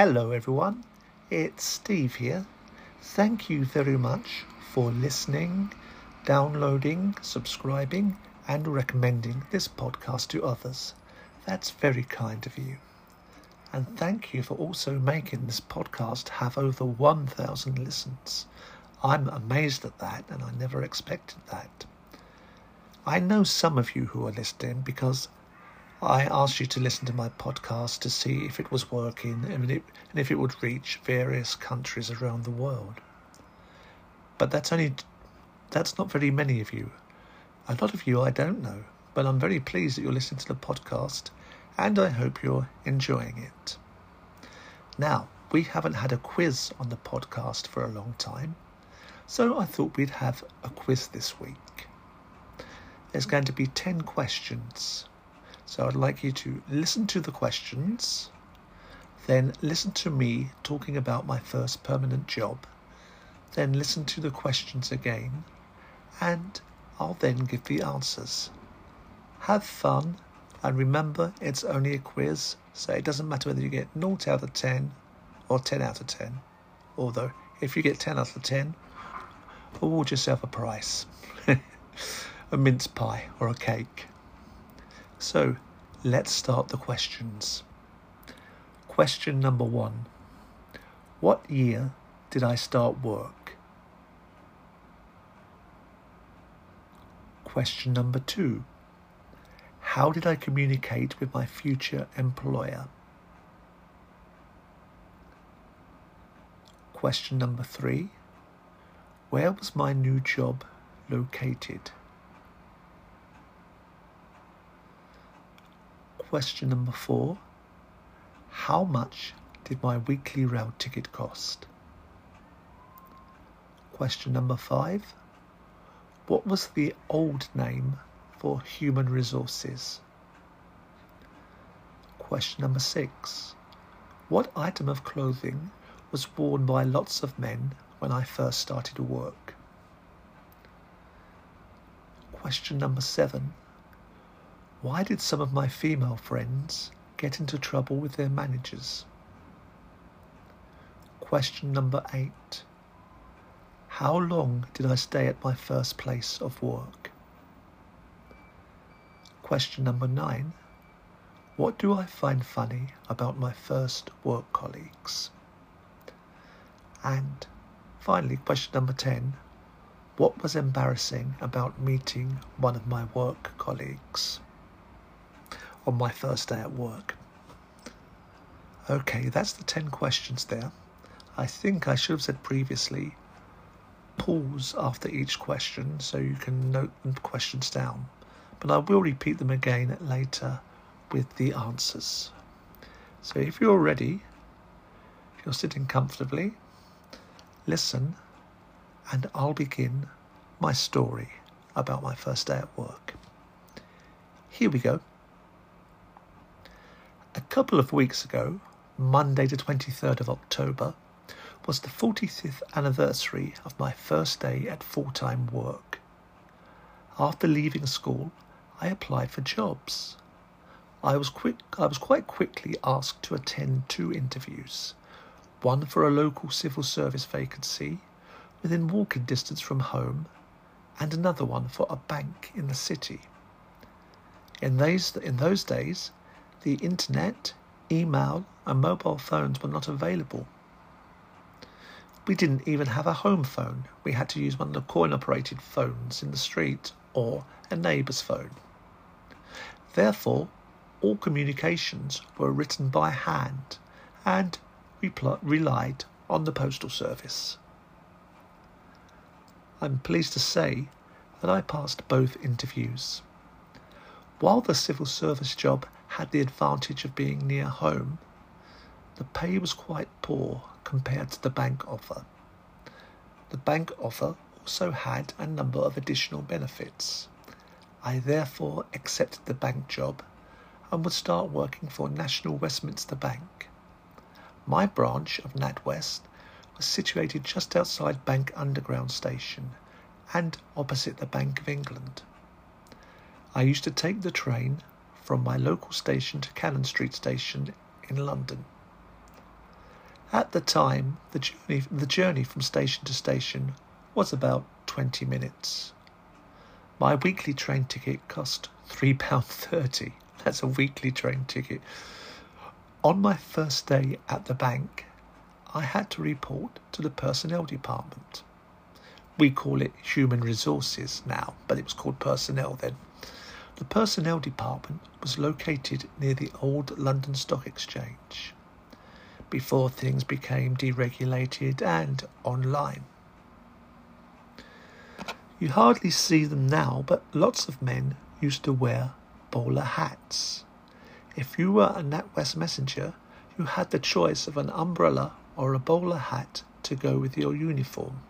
Hello, everyone. It's Steve here. Thank you very much for listening, downloading, subscribing, and recommending this podcast to others. That's very kind of you. And thank you for also making this podcast have over 1,000 listens. I'm amazed at that, and I never expected that. I know some of you who are listening because I asked you to listen to my podcast to see if it was working and, it, and if it would reach various countries around the world. But that's only that's not very many of you. A lot of you I don't know, but I'm very pleased that you're listening to the podcast and I hope you're enjoying it. Now, we haven't had a quiz on the podcast for a long time, so I thought we'd have a quiz this week. There's going to be 10 questions so I'd like you to listen to the questions, then listen to me talking about my first permanent job, then listen to the questions again, and I'll then give the answers. Have fun, and remember it's only a quiz, so it doesn't matter whether you get 0 out of 10 or 10 out of 10. Although, if you get 10 out of 10, award yourself a prize a mince pie or a cake. So let's start the questions. Question number one What year did I start work? Question number two How did I communicate with my future employer? Question number three Where was my new job located? Question number four How much did my weekly rail ticket cost? Question number five What was the old name for human resources? Question number six What item of clothing was worn by lots of men when I first started work? Question number seven why did some of my female friends get into trouble with their managers? Question number eight. How long did I stay at my first place of work? Question number nine. What do I find funny about my first work colleagues? And finally, question number 10. What was embarrassing about meeting one of my work colleagues? On my first day at work. Okay, that's the 10 questions there. I think I should have said previously pause after each question so you can note the questions down, but I will repeat them again later with the answers. So if you're ready, if you're sitting comfortably, listen, and I'll begin my story about my first day at work. Here we go. Couple of weeks ago, Monday, the 23rd of October, was the 45th anniversary of my first day at full time work. After leaving school, I applied for jobs. I was, quick, I was quite quickly asked to attend two interviews one for a local civil service vacancy within walking distance from home, and another one for a bank in the city. In those, in those days, the internet, email, and mobile phones were not available. We didn't even have a home phone. We had to use one of the coin operated phones in the street or a neighbour's phone. Therefore, all communications were written by hand and we pl- relied on the postal service. I'm pleased to say that I passed both interviews. While the civil service job had the advantage of being near home, the pay was quite poor compared to the bank offer. The bank offer also had a number of additional benefits. I therefore accepted the bank job and would start working for National Westminster Bank. My branch of NatWest was situated just outside Bank Underground Station and opposite the Bank of England. I used to take the train from my local station to Cannon Street Station in London. At the time, the journey, the journey from station to station was about 20 minutes. My weekly train ticket cost £3.30. That's a weekly train ticket. On my first day at the bank, I had to report to the personnel department. We call it human resources now, but it was called personnel then. The personnel department was located near the old London Stock Exchange before things became deregulated and online. You hardly see them now, but lots of men used to wear bowler hats. If you were a NatWest messenger, you had the choice of an umbrella or a bowler hat to go with your uniform.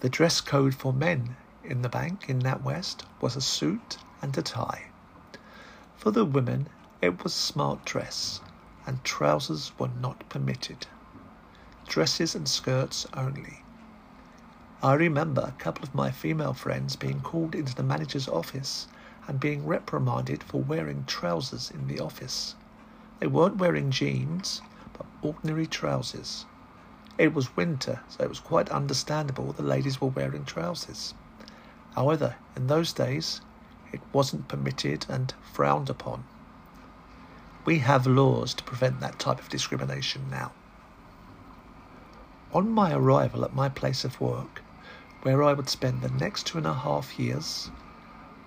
The dress code for men in the bank in NatWest was a suit and a tie. For the women, it was smart dress, and trousers were not permitted. Dresses and skirts only. I remember a couple of my female friends being called into the manager's office and being reprimanded for wearing trousers in the office. They weren't wearing jeans, but ordinary trousers. It was winter, so it was quite understandable the ladies were wearing trousers. However, in those days, it wasn't permitted and frowned upon. We have laws to prevent that type of discrimination now. On my arrival at my place of work, where I would spend the next two and a half years,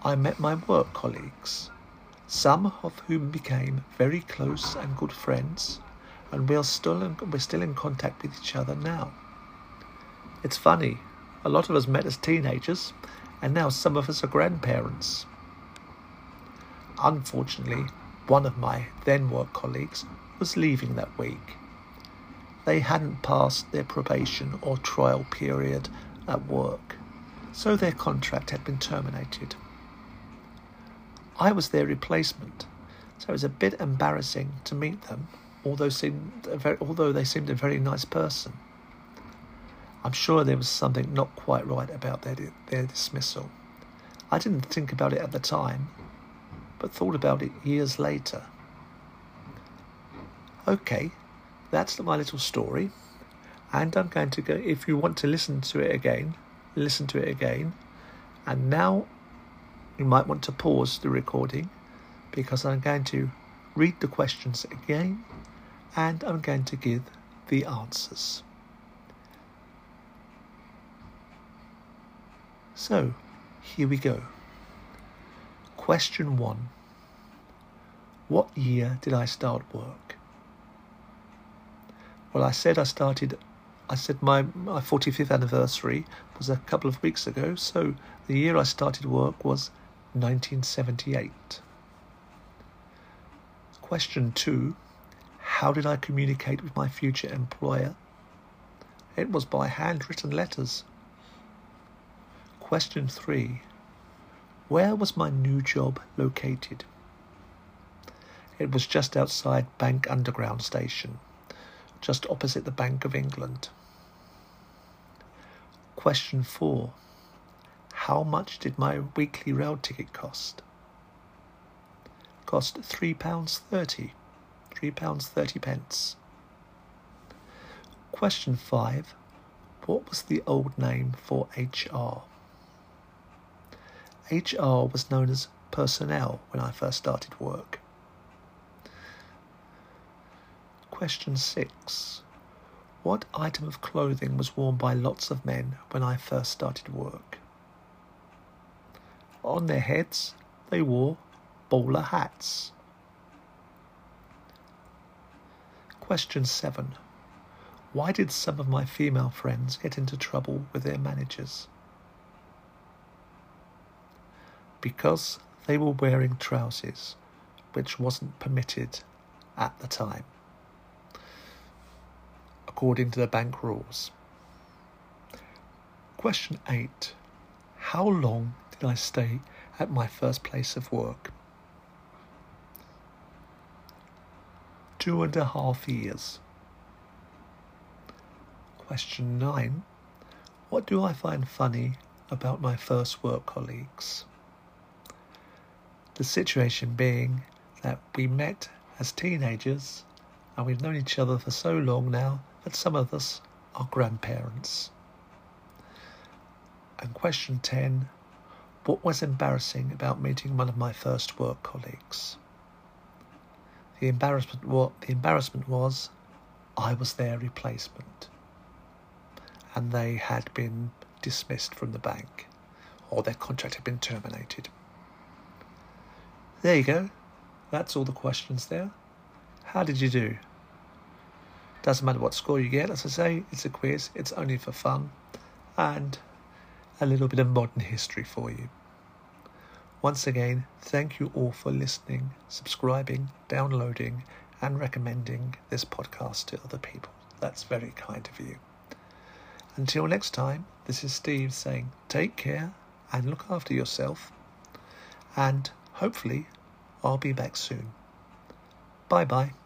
I met my work colleagues, some of whom became very close and good friends, and we're still in, we're still in contact with each other now. It's funny, a lot of us met as teenagers and now some of us are grandparents. Unfortunately, one of my then work colleagues was leaving that week. They hadn't passed their probation or trial period at work, so their contract had been terminated. I was their replacement, so it was a bit embarrassing to meet them, although, seemed although they seemed a very nice person. I'm sure there was something not quite right about their, their dismissal. I didn't think about it at the time, but thought about it years later. Okay, that's my little story, and I'm going to go. If you want to listen to it again, listen to it again. And now you might want to pause the recording because I'm going to read the questions again and I'm going to give the answers. So, here we go. Question one What year did I start work? Well, I said I started, I said my, my 45th anniversary was a couple of weeks ago, so the year I started work was 1978. Question two How did I communicate with my future employer? It was by handwritten letters. Question 3. Where was my new job located? It was just outside Bank Underground Station, just opposite the Bank of England. Question 4. How much did my weekly rail ticket cost? Cost £3.30. £3.30 pence. Question 5. What was the old name for HR? HR was known as personnel when I first started work. Question 6. What item of clothing was worn by lots of men when I first started work? On their heads, they wore bowler hats. Question 7. Why did some of my female friends get into trouble with their managers? Because they were wearing trousers, which wasn't permitted at the time, according to the bank rules. Question 8 How long did I stay at my first place of work? Two and a half years. Question 9 What do I find funny about my first work colleagues? The situation being that we met as teenagers and we've known each other for so long now that some of us are grandparents. And question 10 What was embarrassing about meeting one of my first work colleagues? The embarrassment, what, the embarrassment was I was their replacement and they had been dismissed from the bank or their contract had been terminated. There you go. That's all the questions there. How did you do? Doesn't matter what score you get, as I say, it's a quiz, it's only for fun, and a little bit of modern history for you. Once again, thank you all for listening, subscribing, downloading, and recommending this podcast to other people. That's very kind of you. Until next time, this is Steve saying take care and look after yourself, and hopefully, I'll be back soon. Bye bye.